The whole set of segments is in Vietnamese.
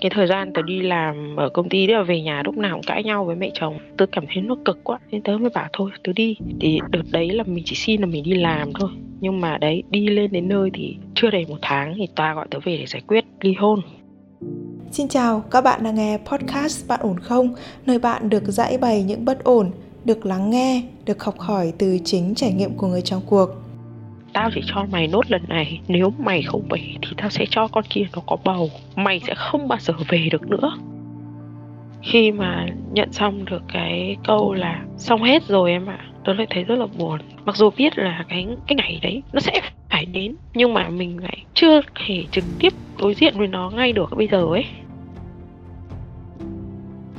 cái thời gian tớ đi làm ở công ty là về nhà lúc nào cũng cãi nhau với mẹ chồng tớ cảm thấy nó cực quá nên tớ mới bảo thôi tớ đi thì đợt đấy là mình chỉ xin là mình đi làm thôi nhưng mà đấy đi lên đến nơi thì chưa đầy một tháng thì tòa gọi tớ về để giải quyết ly hôn Xin chào, các bạn đang nghe podcast Bạn ổn không? Nơi bạn được giải bày những bất ổn, được lắng nghe, được học hỏi từ chính trải nghiệm của người trong cuộc. Tao chỉ cho mày nốt lần này. Nếu mày không về thì tao sẽ cho con kia nó có bầu. Mày sẽ không bao giờ về được nữa. Khi mà nhận xong được cái câu là Xong hết rồi em ạ. Tớ lại thấy rất là buồn. Mặc dù biết là cái cái ngày đấy Nó sẽ phải đến, Nhưng mà mình lại chưa thể trực tiếp đối diện với nó ngay được bây giờ ấy.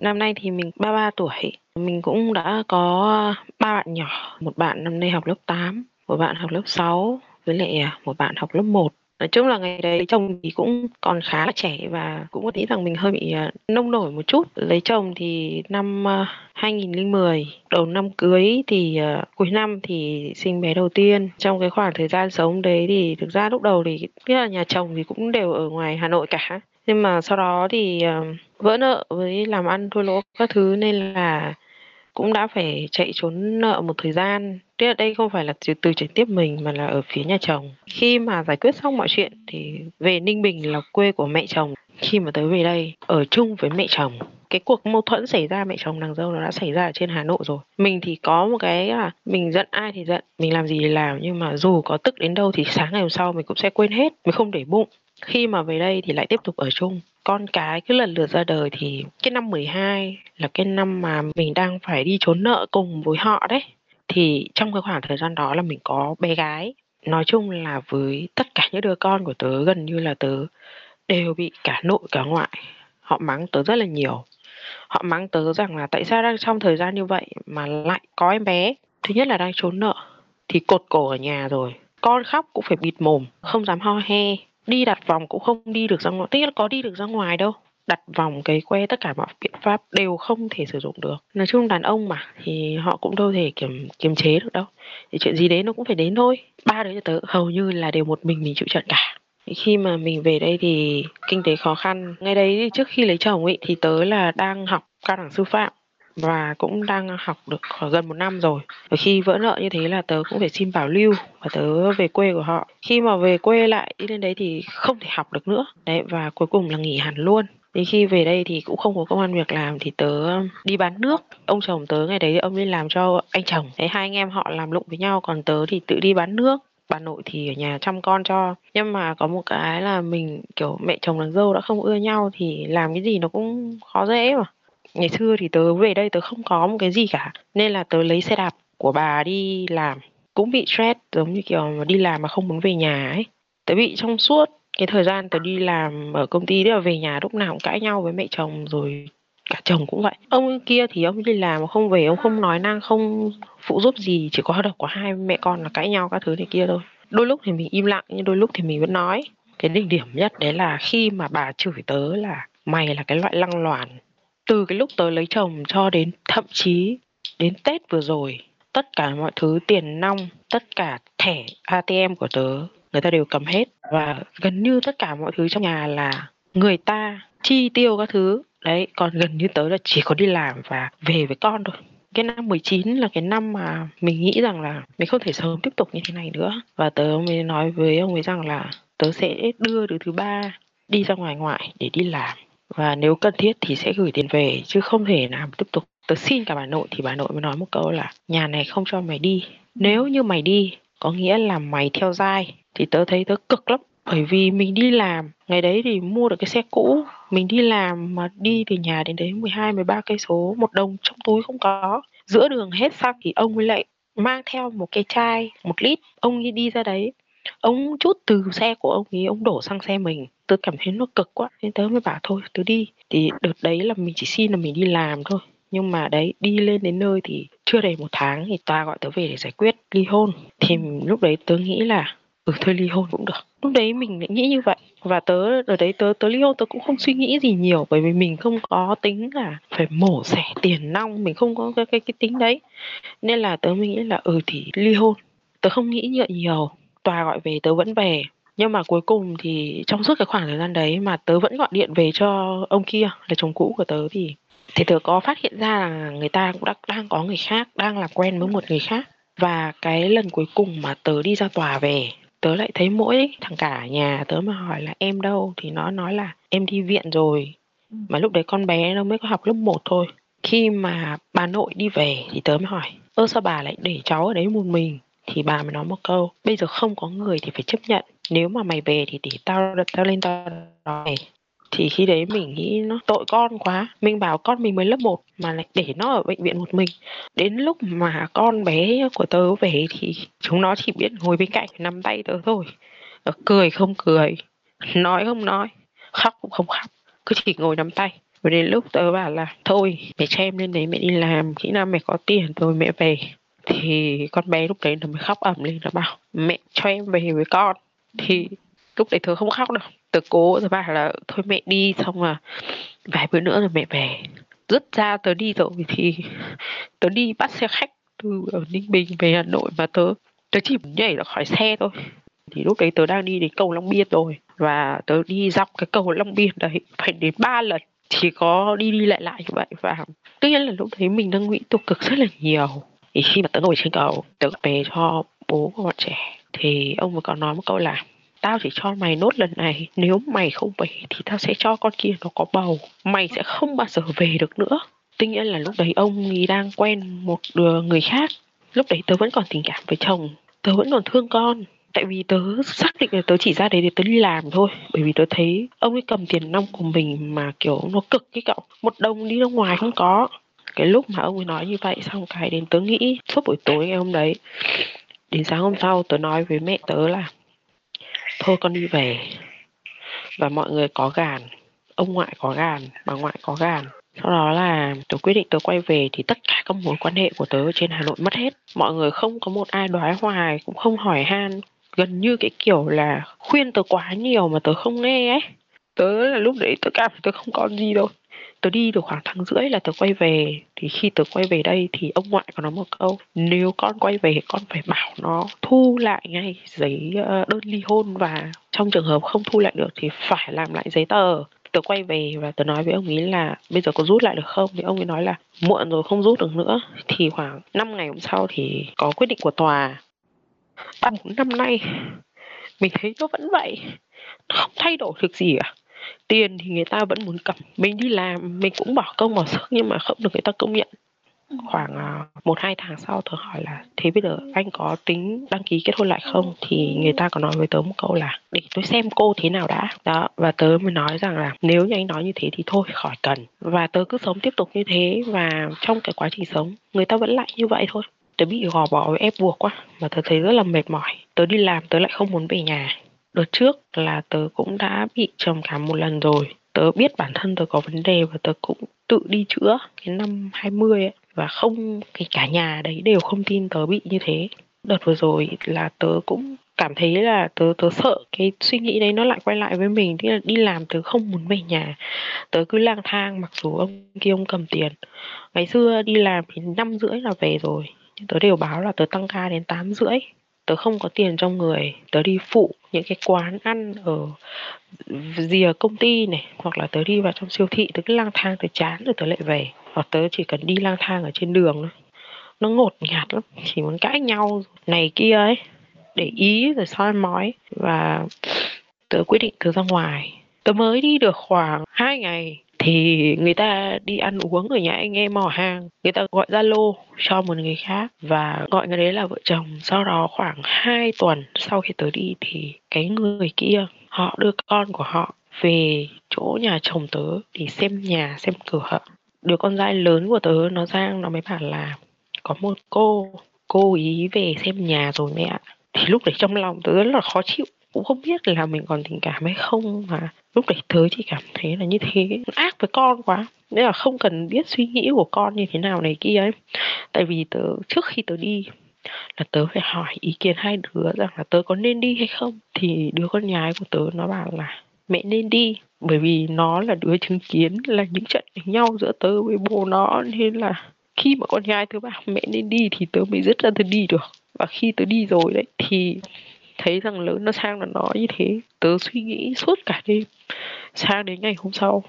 Năm nay thì mình 33 tuổi. Mình cũng đã có ba bạn nhỏ, một bạn năm nay học lớp 8, một bạn học lớp 6 với lại à, một bạn học lớp 1. Nói chung là ngày đấy chồng thì cũng còn khá là trẻ và cũng có nghĩ rằng mình hơi bị à, nông nổi một chút. Lấy chồng thì năm à, 2010, đầu năm cưới thì cuối năm thì sinh bé đầu tiên. Trong cái khoảng thời gian sống đấy thì thực ra lúc đầu thì biết là nhà chồng thì cũng đều ở ngoài Hà Nội cả nhưng mà sau đó thì uh, vỡ nợ với làm ăn thua lỗ các thứ nên là cũng đã phải chạy trốn nợ một thời gian. Tức là đây không phải là từ, từ trực tiếp mình mà là ở phía nhà chồng. Khi mà giải quyết xong mọi chuyện thì về ninh bình là quê của mẹ chồng. Khi mà tới về đây ở chung với mẹ chồng cái cuộc mâu thuẫn xảy ra mẹ chồng nàng dâu nó đã xảy ra ở trên Hà Nội rồi. Mình thì có một cái là mình giận ai thì giận mình làm gì thì làm nhưng mà dù có tức đến đâu thì sáng ngày hôm sau mình cũng sẽ quên hết mình không để bụng. Khi mà về đây thì lại tiếp tục ở chung con cái cứ lần lượt ra đời thì cái năm 12 là cái năm mà mình đang phải đi trốn nợ cùng với họ đấy. Thì trong cái khoảng thời gian đó là mình có bé gái. Nói chung là với tất cả những đứa con của tớ, gần như là tớ đều bị cả nội cả ngoại. Họ mắng tớ rất là nhiều. Họ mắng tớ rằng là tại sao đang trong thời gian như vậy mà lại có em bé? Thứ nhất là đang trốn nợ. Thì cột cổ ở nhà rồi. Con khóc cũng phải bịt mồm, không dám ho he đi đặt vòng cũng không đi được ra ngoài tức là có đi được ra ngoài đâu. Đặt vòng, cái que, tất cả mọi biện pháp đều không thể sử dụng được. Nói chung đàn ông mà, thì họ cũng đâu thể kiềm kiềm chế được đâu. Thì chuyện gì đến nó cũng phải đến thôi. Ba đứa nhà tớ hầu như là đều một mình mình chịu trận cả. Khi mà mình về đây thì kinh tế khó khăn. Ngay đấy trước khi lấy chồng ấy, thì tớ là đang học cao đẳng sư phạm và cũng đang học được khoảng gần một năm rồi và khi vỡ nợ như thế là tớ cũng phải xin bảo lưu và tớ về quê của họ khi mà về quê lại đi lên đấy thì không thể học được nữa đấy và cuối cùng là nghỉ hẳn luôn Đến khi về đây thì cũng không có công an việc làm thì tớ đi bán nước. Ông chồng tớ ngày đấy ông đi làm cho anh chồng. Đấy, hai anh em họ làm lụng với nhau còn tớ thì tự đi bán nước. Bà nội thì ở nhà chăm con cho. Nhưng mà có một cái là mình kiểu mẹ chồng nàng dâu đã không ưa nhau thì làm cái gì nó cũng khó dễ mà ngày xưa thì tớ về đây tớ không có một cái gì cả, nên là tớ lấy xe đạp của bà đi làm. Cũng bị stress, giống như kiểu mà đi làm mà không muốn về nhà ấy. Tớ bị trong suốt cái thời gian tớ đi làm ở công ty, tức là về nhà lúc nào cũng cãi nhau với mẹ chồng rồi cả chồng cũng vậy. Ông kia thì ông đi làm mà không về, ông không nói năng, không phụ giúp gì, chỉ có độc của hai mẹ con là cãi nhau các thứ này kia thôi. Đôi lúc thì mình im lặng, nhưng đôi lúc thì mình vẫn nói. Cái đỉnh điểm nhất đấy là khi mà bà chửi tớ là mày là cái loại lăng loàn từ cái lúc tớ lấy chồng cho đến thậm chí đến Tết vừa rồi, tất cả mọi thứ, tiền nong, tất cả thẻ ATM của tớ, người ta đều cầm hết. Và gần như tất cả mọi thứ trong nhà là người ta chi tiêu các thứ. Đấy, còn gần như tớ là chỉ có đi làm và về với con thôi. Cái năm 19 là cái năm mà mình nghĩ rằng là mình không thể sớm tiếp tục như thế này nữa. Và tớ mới nói với ông ấy rằng là tớ sẽ đưa đứa thứ ba đi ra ngoài ngoại để đi làm và nếu cần thiết thì sẽ gửi tiền về, chứ không thể nào tiếp tục. Tớ xin cả bà nội thì bà nội mới nói một câu là, nhà này không cho mày đi. Nếu như mày đi, có nghĩa là mày theo dai. Thì tớ thấy tớ cực lắm, bởi vì mình đi làm, ngày đấy thì mua được cái xe cũ, mình đi làm mà đi từ nhà đến đấy 12 13 cây số, một đồng trong túi không có. Giữa đường hết xăng thì ông mới lại mang theo một cái chai, một lít, ông đi đi ra đấy ông chút từ xe của ông ấy ông đổ sang xe mình. Tớ cảm thấy nó cực quá nên tớ mới bảo thôi tớ đi. Thì đợt đấy là mình chỉ xin là mình đi làm thôi. Nhưng mà đấy đi lên đến nơi thì chưa đầy một tháng thì tòa gọi tớ về để giải quyết ly hôn. Thì lúc đấy tớ nghĩ là ừ thôi ly hôn cũng được. Lúc đấy mình lại nghĩ như vậy. Và tớ ở đấy tớ tớ ly hôn tớ cũng không suy nghĩ gì nhiều bởi vì mình không có tính là phải mổ xẻ tiền nong mình không có cái cái, cái tính đấy. Nên là tớ mới nghĩ là ừ thì ly hôn. Tớ không nghĩ nhiều nhiều tòa gọi về tớ vẫn về. Nhưng mà cuối cùng thì trong suốt cái khoảng thời gian đấy mà tớ vẫn gọi điện về cho ông kia là chồng cũ của tớ thì thì tớ có phát hiện ra là người ta cũng đã, đang có người khác đang làm quen với một người khác. Và cái lần cuối cùng mà tớ đi ra tòa về tớ lại thấy mỗi thằng cả nhà tớ mà hỏi là em đâu? thì nó nói là em đi viện rồi. Ừ. mà lúc đấy con bé nó mới có học lớp 1 thôi. Khi mà bà nội đi về thì tớ mới hỏi ơ sao bà lại để cháu ở đấy một mình thì bà mới nói một câu, bây giờ không có người thì phải chấp nhận. Nếu mà mày về thì để tao tao lên tao nói thì khi đấy mình nghĩ nó tội con quá. Mình bảo con mình mới lớp 1 mà lại để nó ở bệnh viện một mình. Đến lúc mà con bé của tớ về thì chúng nó chỉ biết ngồi bên cạnh, nắm tay tớ thôi. Cười không cười, nói không nói, khóc cũng không khóc, cứ chỉ ngồi nắm tay. Và đến lúc tớ bảo là thôi mẹ cho em lên đấy mẹ đi làm, khi nào mẹ có tiền rồi mẹ về thì con bé lúc đấy nó mới khóc ẩm lên, nó bảo, mẹ cho em về với con. Thì lúc đấy tớ không khóc đâu. Tớ cố tớ bảo là, thôi mẹ đi. Xong mà vài bữa nữa rồi mẹ về. Rất ra tớ đi rồi thì tớ đi bắt xe khách từ ở ninh bình về hà nội và tớ tớ chỉ nhảy ra khỏi xe thôi. Thì lúc đấy tớ đang đi đến cầu long biên rồi và tớ đi dọc cái cầu long biên đấy phải đến ba lần. Chỉ có đi đi lại lại như vậy và tất nhiên là lúc đấy mình đang nghĩ tiêu cực rất là nhiều thì khi mà tớ ngồi trên cầu, tớ về cho bố của bọn trẻ, thì ông mới còn nói một câu là, tao chỉ cho mày nốt lần này, nếu mày không về thì tao sẽ cho con kia nó có bầu, mày sẽ không bao giờ về được nữa. Tuy nhiên là lúc đấy ông ấy đang quen một người khác. Lúc đấy tớ vẫn còn tình cảm với chồng, tớ vẫn còn thương con. Tại vì tớ xác định là tớ chỉ ra đấy để tớ đi làm thôi, bởi vì tớ thấy ông ấy cầm tiền nong của mình mà kiểu nó cực cái cậu, một đồng đi ra ngoài không có cái lúc mà ông ấy nói như vậy xong cái đến tớ nghĩ suốt buổi tối ngày hôm đấy, đến sáng hôm sau tớ nói với mẹ tớ là, thôi con đi về. Và mọi người có gàn, ông ngoại có gàn, bà ngoại có gàn. Sau đó là tớ quyết định tớ quay về thì tất cả các mối quan hệ của tớ trên hà nội mất hết. Mọi người không có một ai đoái hoài, cũng không hỏi han. Gần như cái kiểu là khuyên tớ quá nhiều mà tớ không nghe ấy. Tớ là lúc đấy tớ cảm thấy tớ không còn gì đâu tớ đi được khoảng tháng rưỡi là tớ quay về. Thì khi tớ quay về đây thì ông ngoại có nói một câu, nếu con quay về con phải bảo nó thu lại ngay giấy ờ, đơn ly hôn và trong trường hợp không thu lại được thì phải làm lại giấy tờ. Tớ quay về và tớ nói với ông ấy là, bây giờ có rút lại được không? Thì ông ấy nói là, muộn rồi, không rút được nữa. Thì khoảng 5 ngày hôm sau thì có quyết định của tòa. Ba bốn năm nay, mình thấy nó vẫn vậy. Nó không thay đổi được gì cả tiền thì người ta vẫn muốn cầm. Mình đi làm mình cũng bỏ công bỏ sức nhưng mà không được người ta công nhận. Khoảng à, một hai tháng sau tớ hỏi là thế bây giờ anh có tính đăng ký kết hôn lại không? Thì người ta có nói với tớ một câu là để tôi xem cô thế nào đã. Đó và tớ mới nói rằng là nếu như anh nói như thế thì thôi khỏi cần. Và tớ cứ sống tiếp tục như thế và trong cái quá trình sống người ta vẫn lại như vậy thôi. Tớ bị gò bó ép buộc quá mà tớ thấy rất là mệt mỏi. Tớ đi làm tớ lại không muốn về nhà đợt trước là tớ cũng đã bị trầm cảm một lần rồi. Tớ biết bản thân tớ có vấn đề và tớ cũng tự đi chữa cái năm 20 ấy, và không, cái cả nhà đấy đều không tin tớ bị như thế. Đợt vừa rồi là tớ cũng cảm thấy là tớ tớ sợ cái suy nghĩ đấy nó lại quay lại với mình, tức là đi làm tớ không muốn về nhà. Tớ cứ lang thang, mặc dù ông kia ông cầm tiền. Ngày xưa đi làm thì năm rưỡi là về rồi tớ đều báo là tớ tăng ca đến tám rưỡi tớ không có tiền trong người, tớ đi phụ những cái quán ăn ở rìa công ty này, hoặc là tớ đi vào trong siêu thị, tớ cứ lang thang, tớ chán rồi tớ lại về. Hoặc tớ chỉ cần đi lang thang ở trên đường thôi. Nó ngột ngạt lắm, chỉ muốn cãi nhau này kia ấy, để ý rồi soi mói. Và tớ quyết định tớ ra ngoài. Tớ mới đi được khoảng hai ngày thì người ta đi ăn uống ở nhà anh em mò hàng, người ta gọi zalo cho một người khác và gọi người đấy là vợ chồng. Sau đó khoảng 2 tuần sau khi tớ đi thì cái người kia, họ đưa con của họ về chỗ nhà chồng tớ để xem nhà, xem cửa đứa con trai lớn của tớ nó sang, nó mới bảo là có một cô cô ý về xem nhà rồi mẹ ạ. Thì lúc đấy trong lòng tớ rất là khó chịu cũng không biết là mình còn tình cảm hay không mà lúc đấy tớ chỉ cảm thấy là như thế ác với con quá. Nên là không cần biết suy nghĩ của con như thế nào này kia ấy. Tại vì tớ, trước khi tớ đi, là tớ phải hỏi ý kiến hai đứa rằng là tớ có nên đi hay không. Thì đứa con gái của tớ nó bảo là, mẹ nên đi, bởi vì nó là đứa chứng kiến là những trận đánh nhau giữa tớ với bố nó. Nên là khi mà con gái tớ bảo mẹ nên đi thì tớ mới dứt ra tớ đi được. Và khi tớ đi rồi đấy, thì thấy rằng lớn nó sang là nó như thế. Tớ suy nghĩ suốt cả đêm. Sang đến ngày hôm sau,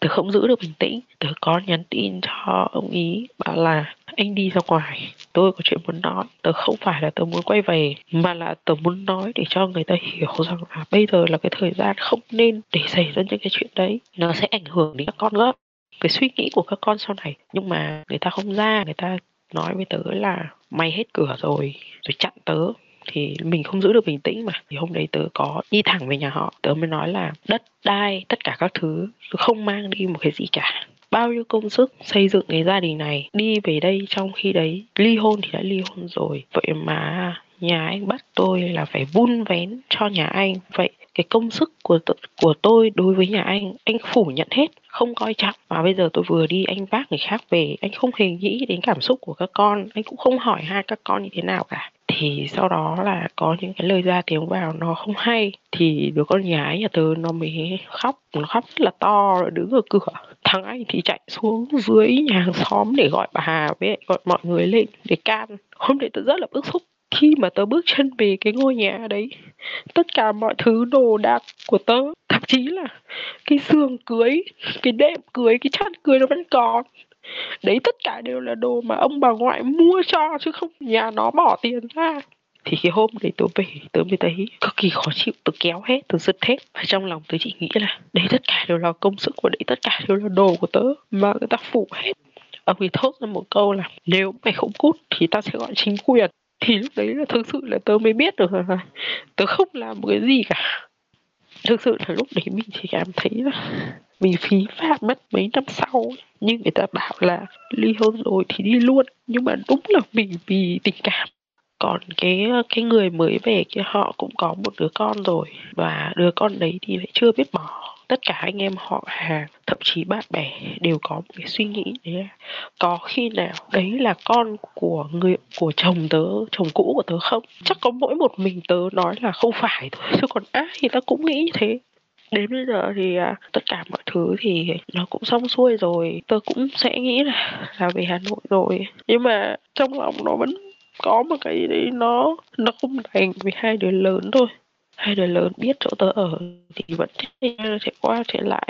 tớ không giữ được bình tĩnh. Tớ có nhắn tin cho ông ý, bảo là anh đi ra ngoài. Tôi có chuyện muốn nói. Tớ không phải là tớ muốn quay về, mà là tớ muốn nói để cho người ta hiểu rằng là bây giờ là cái thời gian không nên để xảy ra những cái chuyện đấy. Nó sẽ ảnh hưởng đến các con gấp. Cái suy nghĩ của các con sau này, nhưng mà người ta không ra. Người ta nói với tớ là mày hết cửa rồi rồi chặn tớ thì mình không giữ được bình tĩnh mà. Thì hôm đấy tớ có đi thẳng về nhà họ. Tớ mới nói là đất đai, tất cả các thứ không mang đi một cái gì cả. Bao nhiêu công sức xây dựng cái gia đình này, đi về đây trong khi đấy ly hôn thì đã ly hôn rồi. Vậy mà nhà anh bắt tôi là phải vun vén cho nhà anh. Vậy cái công sức của t- của tôi đối với nhà anh anh phủ nhận hết, không coi trọng. Và bây giờ tôi vừa đi, anh vác người khác về, anh không hề nghĩ đến cảm xúc của các con. Anh cũng không hỏi hai các con như thế nào cả thì sau đó là có những cái lời ra tiếng vào nó không hay, thì đứa con gái nhà tớ nó mới khóc, nó khóc rất là to, rồi đứng ở cửa. Thằng anh thì chạy xuống dưới nhà hàng xóm để gọi bà Hà với gọi mọi người lên để can. Hôm đấy tớ rất là bức xúc. Khi mà tớ bước chân về cái ngôi nhà đấy, tất cả mọi thứ đồ đạc của tớ, thậm chí là cái giường cưới, cái đệm cưới, cái chăn cưới nó vẫn còn đấy, tất cả đều là đồ mà ông bà ngoại mua cho chứ không nhà nó bỏ tiền ra. Thì cái hôm đấy tớ về, tớ mới thấy cực kỳ khó chịu, tớ kéo hết, tớ giật hết. Và trong lòng tớ chỉ nghĩ là đấy, tất cả đều là công sức của đấy, tất cả đều là đồ của tớ mà người ta phụ hết. Ông ấy thốt ra một câu là nếu mày không cút thì ta sẽ gọi chính quyền. Thì lúc đấy là thực sự là tớ mới biết được là tớ không làm một cái gì cả. Thực sự là lúc đấy mình chỉ cảm thấy là mình phí phạm mất mấy năm sau nhưng người ta bảo là ly hôn rồi thì đi luôn. Nhưng mà đúng là mình vì tình cảm. Còn cái cái người mới về kia, họ cũng có một đứa con rồi. Và đứa con đấy thì lại chưa biết bỏ. Tất cả anh em họ hàng thậm chí bạn bè đều có một cái suy nghĩ đấy là có khi nào đấy là con của người, của chồng tớ, chồng cũ của tớ không? Chắc có mỗi một mình tớ nói là không phải thôi, chứ còn ai thì ta cũng nghĩ như thế đến bây giờ thì à, tất cả mọi thứ thì nó cũng xong xuôi rồi. Tôi cũng sẽ nghĩ là là về hà nội rồi. Nhưng mà trong lòng nó vẫn có một cái đấy nó nó không đành vì hai đứa lớn thôi. Hai đứa lớn biết chỗ tớ ở thì vẫn chạy qua chạy lại.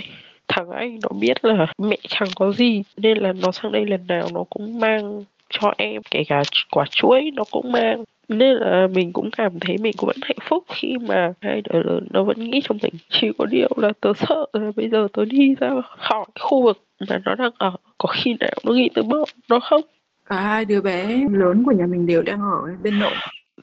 Thằng anh nó biết là mẹ chẳng có gì nên là nó sang đây lần nào nó cũng mang cho em kể cả quả chuối nó cũng mang nên là mình cũng cảm thấy mình cũng vẫn hạnh phúc khi mà hai đứa lớn nó vẫn nghĩ trong mình chỉ có điều là tớ sợ là bây giờ tớ đi ra khỏi khu vực mà nó đang ở. Có khi nào nó nghĩ tới bọn nó không? Cả hai đứa bé lớn của nhà mình đều đang ở bên nội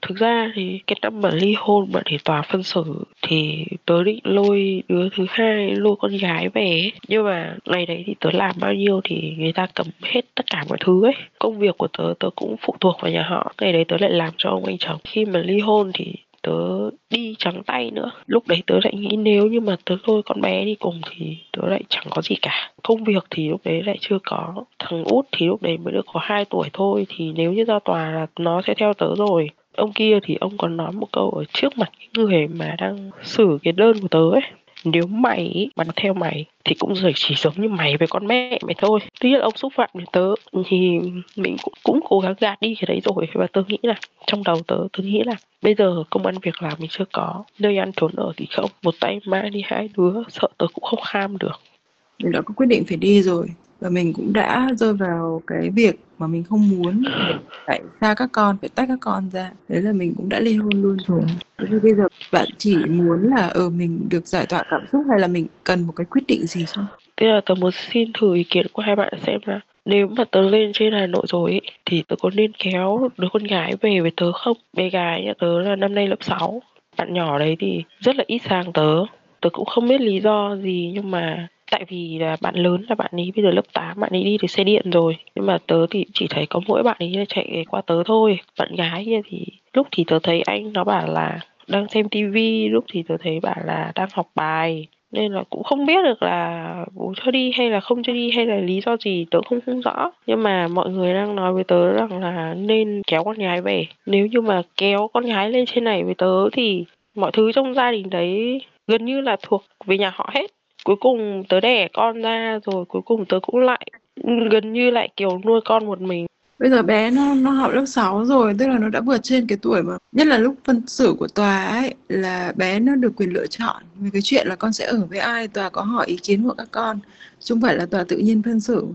thực ra thì cái năm mà ly hôn mà để tòa phân xử thì tớ định lôi đứa thứ hai, lôi con gái về nhưng mà ngày đấy thì tớ làm bao nhiêu thì người ta cầm hết tất cả mọi thứ ấy. Công việc của tớ tớ cũng phụ thuộc vào nhà họ. Ngày đấy tớ lại làm cho ông anh chồng. Khi mà ly hôn thì tớ đi trắng tay nữa. Lúc đấy tớ lại nghĩ nếu như mà tớ lôi con bé đi cùng thì tớ lại chẳng có gì cả. Công việc thì lúc đấy lại chưa có. Thằng út thì lúc đấy mới được có 2 tuổi thôi. Thì nếu như ra tòa là nó sẽ theo tớ rồi ông kia thì ông còn nói một câu ở trước mặt những người mà đang xử cái đơn của tớ ấy. Nếu mày bắn theo mày thì cũng rồi chỉ giống như mày với con mẹ mày thôi. Tuy nhiên ông xúc phạm đến tớ thì mình cũng, cũng cố gắng gạt đi cái đấy rồi. Và tớ nghĩ là trong đầu tớ tớ nghĩ là bây giờ công ăn việc làm mình chưa có nơi ăn trốn ở thì không. Một tay mang đi hai đứa sợ tớ cũng không kham được. Mình đã có quyết định phải đi rồi và mình cũng đã rơi vào cái việc mà mình không muốn phải xa các con phải tách các con ra đấy là mình cũng đã ly hôn luôn rồi thế bây giờ bạn chỉ muốn là ở ừ, mình được giải tỏa cảm xúc hay là mình cần một cái quyết định gì không Thế là tớ muốn xin thử ý kiến của hai bạn xem là nếu mà tớ lên trên Hà Nội rồi ấy, thì tớ có nên kéo đứa con gái về với tớ không? Bé gái nhà tớ là năm nay lớp 6. Bạn nhỏ đấy thì rất là ít sang tớ. Tớ cũng không biết lý do gì nhưng mà tại vì là bạn lớn là bạn ấy bây giờ lớp 8 bạn ấy đi được xe điện rồi. Nhưng mà tớ thì chỉ thấy có mỗi bạn ấy chạy qua tớ thôi. Bạn gái kia thì lúc thì tớ thấy anh nó bảo là đang xem tivi lúc thì tớ thấy bảo là đang học bài. Nên là cũng không biết được là bố cho đi hay là không cho đi hay là lý do gì, tớ không không rõ. Nhưng mà mọi người đang nói với tớ rằng là nên kéo con gái về. Nếu như mà kéo con gái lên trên này với tớ thì mọi thứ trong gia đình đấy gần như là thuộc về nhà họ hết cuối cùng tớ đẻ con ra rồi, cuối cùng tớ cũng lại gần như lại, kiểu, nuôi con một mình. Bây giờ bé nó nó học lớp 6 rồi, tức là nó đã vượt trên cái tuổi mà, nhất là lúc phân xử của tòa ấy, là bé nó được quyền lựa chọn. Về cái chuyện là con sẽ ở với ai, tòa có hỏi ý kiến của các con, chứ không phải là tòa tự nhiên phân xử.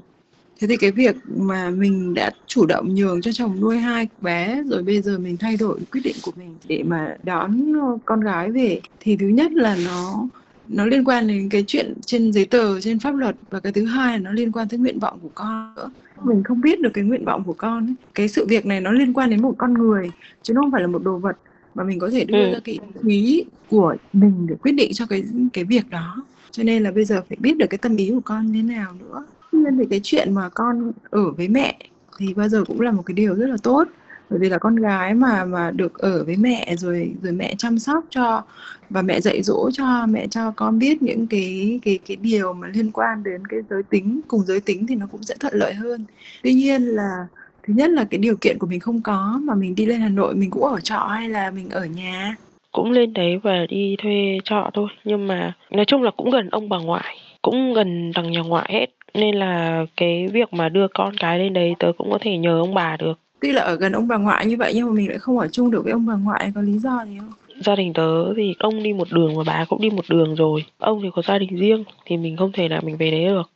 Thế thì cái việc mà mình đã chủ động nhường cho chồng nuôi hai bé, rồi bây giờ mình thay đổi quyết định của mình để mà đón con gái về, thì thứ nhất là nó nó liên quan đến cái chuyện trên giấy tờ trên pháp luật. Và cái thứ hai là nó liên quan tới nguyện vọng của con nữa. Mình không biết được cái nguyện vọng của con ấy. cái sự việc này nó liên quan đến một con người chứ nó không phải là một đồ vật mà mình có thể đưa ừ. ra cái ý của mình để quyết định cho cái cái việc đó. Cho nên là bây giờ phải biết được cái tâm ý của con như thế nào nữa. Nên thì cái chuyện mà con ở với mẹ thì bao giờ cũng là một cái điều rất là tốt bởi vì là con gái mà mà được ở với mẹ rồi rồi mẹ chăm sóc cho và mẹ dạy dỗ cho, mẹ cho con biết những cái cái cái điều mà liên quan đến cái giới tính, cùng giới tính thì nó cũng sẽ thuận lợi hơn. Tuy nhiên là, thứ nhất là cái điều kiện của mình không có mà mình đi lên Hà Nội, mình cũng ở trọ hay là mình ở nhà. Cũng lên đấy và đi thuê trọ thôi, nhưng mà nói chung là cũng gần ông bà ngoại, cũng gần đằng nhà ngoại hết. Nên là cái việc mà đưa con cái lên đấy tớ cũng có thể nhờ ông bà được tuy là ở gần ông bà ngoại như vậy nhưng mà mình lại không ở chung được với ông bà ngoại, có lý do gì không? Gia đình tớ thì ông đi một đường và bà cũng đi một đường rồi. Ông thì có gia đình riêng thì mình không thể nào mình về đấy được.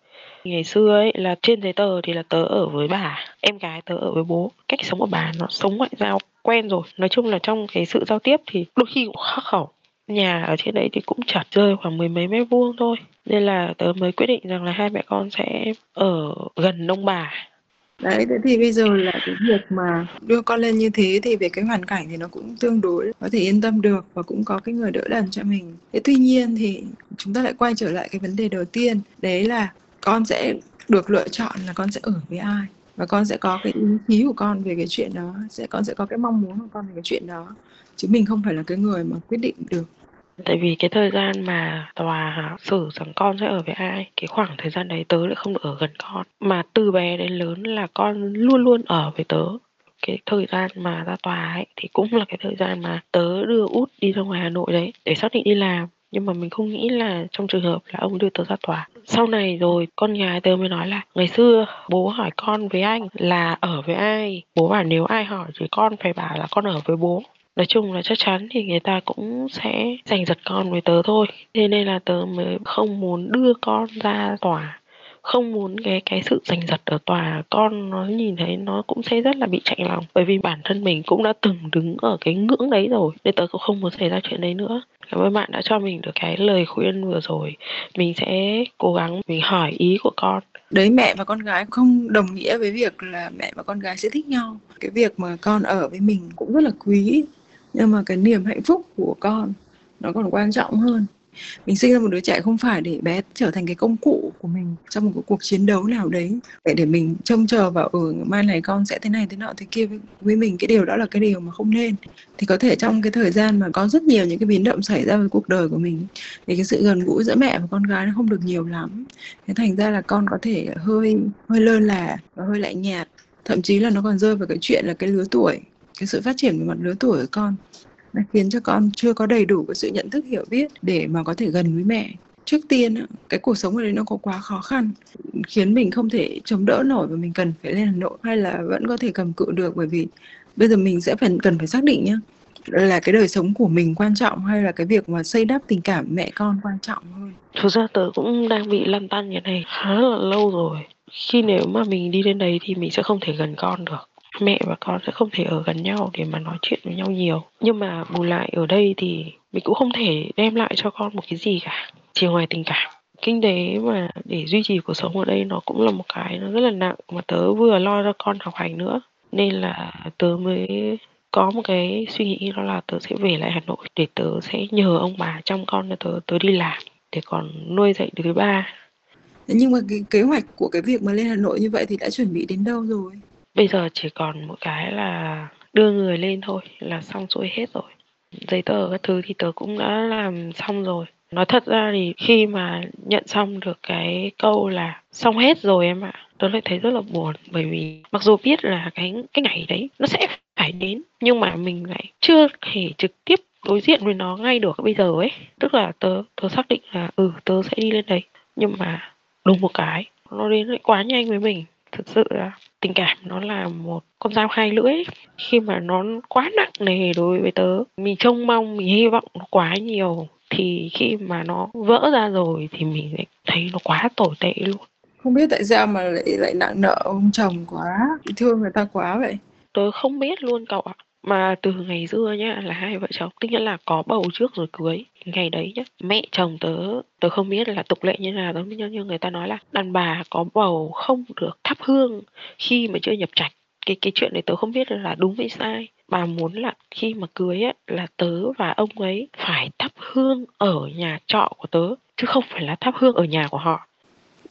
Ngày xưa ấy là trên giấy tờ thì là tớ ở với bà, em gái tớ ở với bố. Cách sống của bà nó sống ngoại giao quen rồi. Nói chung là trong cái sự giao tiếp thì đôi khi cũng khắc khẩu. Nhà ở trên đấy thì cũng chặt rơi khoảng mười mấy mét vuông thôi. Nên là tớ mới quyết định rằng là hai mẹ con sẽ ở gần ông bà đấy, thế thì bây giờ là cái việc mà đưa con lên như thế thì về cái hoàn cảnh thì nó cũng tương đối có thể yên tâm được và cũng có cái người đỡ đần cho mình. Thế tuy nhiên thì chúng ta lại quay trở lại cái vấn đề đầu tiên, đấy là con sẽ được lựa chọn là con sẽ ở với ai và con sẽ có cái ý chí của con về cái chuyện đó, sẽ con sẽ có cái mong muốn của con về cái chuyện đó. Chứ mình không phải là cái người mà quyết định được tại vì cái thời gian mà tòa xử rằng con sẽ ở với ai, cái khoảng thời gian đấy tớ lại không được ở gần con. Mà từ bé đến lớn là con luôn luôn ở với tớ. Cái thời gian mà ra tòa ấy, thì cũng là cái thời gian mà tớ đưa út đi ra ngoài hà nội đấy, để xác định đi làm. Nhưng mà mình không nghĩ là trong trường hợp là ông đưa tớ ra tòa. Sau này rồi, con gái tớ mới nói là, ngày xưa bố hỏi con với anh là ở với ai? Bố bảo nếu ai hỏi thì con phải bảo là con ở với bố nói chung là chắc chắn thì người ta cũng sẽ giành giật con với tớ thôi. Thế nên là tớ mới không muốn đưa con ra tòa. Không muốn cái cái sự giành giật ở tòa, con nó nhìn thấy nó cũng sẽ rất là bị chạy lòng. Bởi vì bản thân mình cũng đã từng đứng ở cái ngưỡng đấy rồi, nên tớ cũng không muốn xảy ra chuyện đấy nữa. Cảm ơn bạn đã cho mình được cái lời khuyên vừa rồi. Mình sẽ cố gắng mình hỏi ý của con. Đấy, mẹ và con gái không đồng nghĩa với việc là mẹ và con gái sẽ thích nhau. Cái việc mà con ở với mình cũng rất là quý nhưng mà cái niềm hạnh phúc của con nó còn quan trọng hơn. Mình sinh ra một đứa trẻ không phải để bé trở thành cái công cụ của mình trong một cuộc chiến đấu nào đấy. Để để mình trông chờ vào ừ mai này con sẽ thế này thế nọ thế kia với, với mình cái điều đó là cái điều mà không nên. Thì có thể trong cái thời gian mà có rất nhiều những cái biến động xảy ra với cuộc đời của mình thì cái sự gần gũi giữa mẹ và con gái nó không được nhiều lắm. Thế thành ra là con có thể hơi hơi lơ là và hơi lạnh nhạt. Thậm chí là nó còn rơi vào cái chuyện là cái lứa tuổi cái sự phát triển về mặt lứa tuổi của con nó khiến cho con chưa có đầy đủ cái sự nhận thức, hiểu biết để mà có thể gần với mẹ. Trước tiên cái cuộc sống ở đây nó có quá khó khăn, khiến mình không thể chống đỡ nổi và mình cần phải lên Hà Nội hay là vẫn có thể cầm cự được. Bởi vì bây giờ mình sẽ phải, cần phải xác định nhá là cái đời sống của mình quan trọng hay là cái việc mà xây đắp tình cảm mẹ con quan trọng hơn? Thực ra tớ cũng đang bị lăn tăn như này khá là lâu rồi. Khi nếu mà mình đi lên đấy thì mình sẽ không thể gần con được mẹ và con sẽ không thể ở gần nhau để mà nói chuyện với nhau nhiều. Nhưng mà bù lại ở đây thì mình cũng không thể đem lại cho con một cái gì cả, chỉ ngoài tình cảm. Kinh tế mà để duy trì cuộc sống ở đây nó cũng là một cái nó rất là nặng mà tớ vừa lo cho con học hành nữa. Nên là tớ mới có một cái suy nghĩ đó là tớ sẽ về lại Hà Nội để tớ sẽ nhờ ông bà chăm con cho tớ tớ đi làm để còn nuôi dạy đứa ba. Nhưng mà cái kế hoạch của cái việc mà lên Hà Nội như vậy thì đã chuẩn bị đến đâu rồi? Bây giờ chỉ còn một cái là đưa người lên thôi, là xong xuôi hết rồi. Giấy tờ các thứ thì tớ cũng đã làm xong rồi. Nói thật ra thì khi mà nhận xong được cái câu là xong hết rồi em ạ tớ lại thấy rất là buồn. Bởi vì mặc dù biết là cái cái ngày đấy nó sẽ phải đến, nhưng mà mình lại chưa thể trực tiếp đối diện với nó ngay được bây giờ ấy. Tức là tớ tớ xác định là ừ tớ sẽ đi lên đấy. Nhưng mà đúng một cái, nó đến lại quá nhanh với mình. Thực sự là tình cảm nó là một con dao hai lưỡi. Khi mà nó quá nặng nề đối với tớ mình trông mong mình hy vọng nó quá nhiều thì khi mà nó vỡ ra rồi thì mình lại thấy nó quá tồi tệ luôn. Không biết tại sao mà lại lại nặng nợ ông chồng quá thương người ta quá vậy? Tớ không biết luôn cậu ạ mà từ ngày xưa nhá, là hai vợ chồng, tức nghĩa là có bầu trước rồi cưới. Ngày đấy nhá, mẹ chồng tớ tớ không biết là tục lệ như nào đó nhưng như người ta nói là đàn bà có bầu không được thắp hương khi mà chưa nhập trạch. Cái cái chuyện này tớ không biết là đúng hay sai. Bà muốn là khi mà cưới á, là tớ và ông ấy phải thắp hương ở nhà trọ của tớ, chứ không phải là thắp hương ở nhà của họ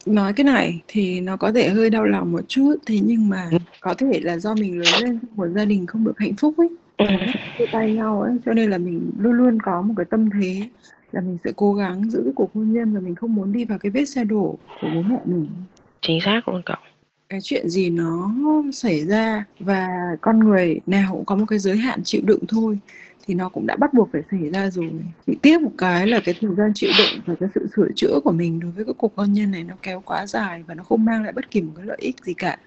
nói cái này thì nó có thể hơi đau lòng một chút thế nhưng mà ừ. có thể là do mình lớn lên một gia đình không được hạnh phúc ấy ừ. chia tay nhau ấy cho nên là mình luôn luôn có một cái tâm thế là mình sẽ cố gắng giữ cái cuộc hôn nhân và mình không muốn đi vào cái vết xe đổ của bố mẹ mình chính xác luôn cậu cái chuyện gì nó xảy ra và con người nào cũng có một cái giới hạn chịu đựng thôi thì nó cũng đã bắt buộc phải xảy ra rồi. Chỉ tiếc một cái là cái thời gian chịu đựng và cái sự sửa chữa của mình đối với cái cuộc hôn nhân này nó kéo quá dài và nó không mang lại bất kỳ một cái lợi ích gì cả.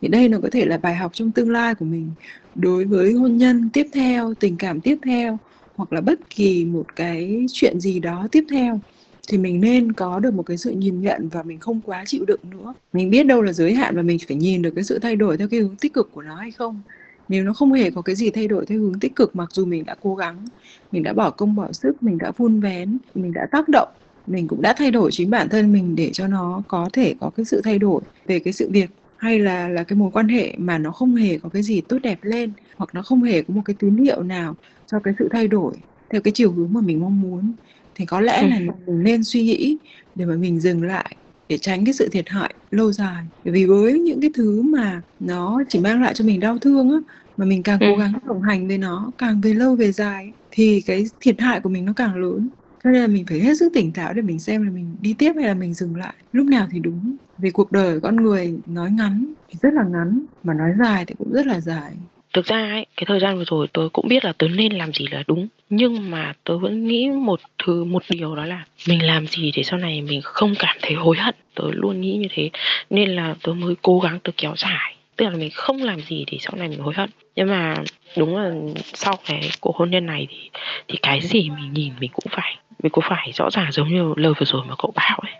Thì đây nó có thể là bài học trong tương lai của mình đối với hôn nhân tiếp theo, tình cảm tiếp theo hoặc là bất kỳ một cái chuyện gì đó tiếp theo. Thì mình nên có được một cái sự nhìn nhận và mình không quá chịu đựng nữa. Mình biết đâu là giới hạn và mình phải nhìn được cái sự thay đổi theo cái hướng tích cực của nó hay không nếu nó không hề có cái gì thay đổi theo hướng tích cực mặc dù mình đã cố gắng mình đã bỏ công bỏ sức mình đã vun vén mình đã tác động mình cũng đã thay đổi chính bản thân mình để cho nó có thể có cái sự thay đổi về cái sự việc hay là là cái mối quan hệ mà nó không hề có cái gì tốt đẹp lên hoặc nó không hề có một cái tín hiệu nào cho cái sự thay đổi theo cái chiều hướng mà mình mong muốn thì có lẽ là mình nên suy nghĩ để mà mình dừng lại để tránh cái sự thiệt hại lâu dài. Bởi vì với những cái thứ mà nó chỉ mang lại cho mình đau thương á mà mình càng cố ừ. gắng đồng hành với nó càng về lâu về dài thì cái thiệt hại của mình nó càng lớn. Cho nên là mình phải hết sức tỉnh táo để mình xem là mình đi tiếp hay là mình dừng lại. Lúc nào thì đúng. Vì cuộc đời con người nói ngắn thì rất là ngắn mà nói dài thì cũng rất là dài thực ra ấy, cái thời gian vừa rồi tôi cũng biết là tôi nên làm gì là đúng, nhưng mà tôi vẫn nghĩ một thứ, một điều đó là mình làm gì để sau này mình không cảm thấy hối hận. Tôi luôn nghĩ như thế, nên là tôi mới cố gắng tôi kéo dài. Tức là mình không làm gì để sau này mình hối hận. Nhưng mà đúng là sau cái cuộc hôn nhân này thì thì cái gì mình nhìn mình cũng phải, mình cũng phải rõ ràng giống như lời vừa rồi mà cậu bảo ấy.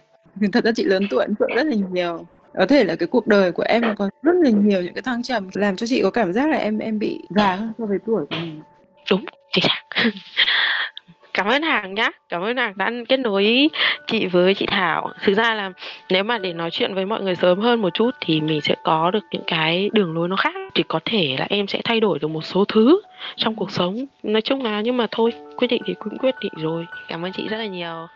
Thật ra chị lớn tuổi phượng rất là nhiều có thể là cái cuộc đời của em nó có rất là nhiều những cái thăng trầm làm cho chị có cảm giác là em em bị già hơn so với tuổi của mình. Đúng chính xác. Cảm ơn hàng nhá. Cảm ơn hàng đã kết nối chị với chị thảo. Thực ra là nếu mà để nói chuyện với mọi người sớm hơn một chút thì mình sẽ có được những cái đường lối nó khác. Thì có thể là em sẽ thay đổi được một số thứ trong cuộc sống. Nói chung là nhưng mà thôi quyết định thì cũng quyết định rồi. Cảm ơn chị rất là nhiều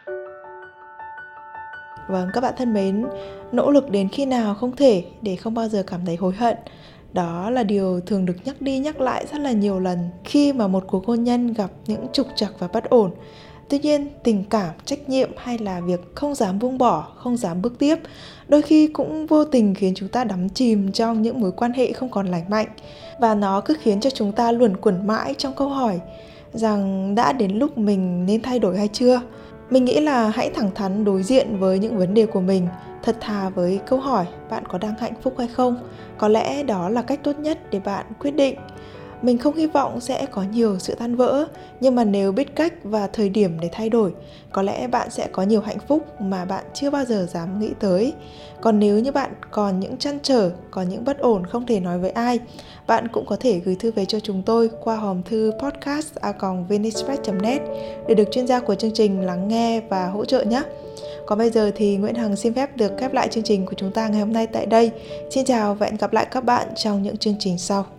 Vâng, các bạn thân mến, nỗ lực đến khi nào không thể để không bao giờ cảm thấy hối hận. Đó là điều thường được nhắc đi nhắc lại rất là nhiều lần khi mà một cuộc hôn nhân gặp những trục trặc và bất ổn. Tuy nhiên, tình cảm, trách nhiệm hay là việc không dám buông bỏ, không dám bước tiếp, đôi khi cũng vô tình khiến chúng ta đắm chìm trong những mối quan hệ không còn lành mạnh và nó cứ khiến cho chúng ta luẩn quẩn mãi trong câu hỏi rằng đã đến lúc mình nên thay đổi hay chưa? Mình nghĩ là hãy thẳng thắn đối diện với những vấn đề của mình, thật thà với câu hỏi bạn có đang hạnh phúc hay không. Có lẽ đó là cách tốt nhất để bạn quyết định mình không hy vọng sẽ có nhiều sự tan vỡ, nhưng mà nếu biết cách và thời điểm để thay đổi, có lẽ bạn sẽ có nhiều hạnh phúc mà bạn chưa bao giờ dám nghĩ tới còn nếu như bạn còn những chăn trở, có những bất ổn không thể nói với ai, bạn cũng có thể gửi thư về cho chúng tôi qua hòm thư podcast net để được chuyên gia của chương trình lắng nghe và hỗ trợ nhé còn bây giờ thì Nguyễn Hằng xin phép được khép lại chương trình của chúng ta ngày hôm nay tại đây. Xin chào và hẹn gặp lại các bạn trong những chương trình sau.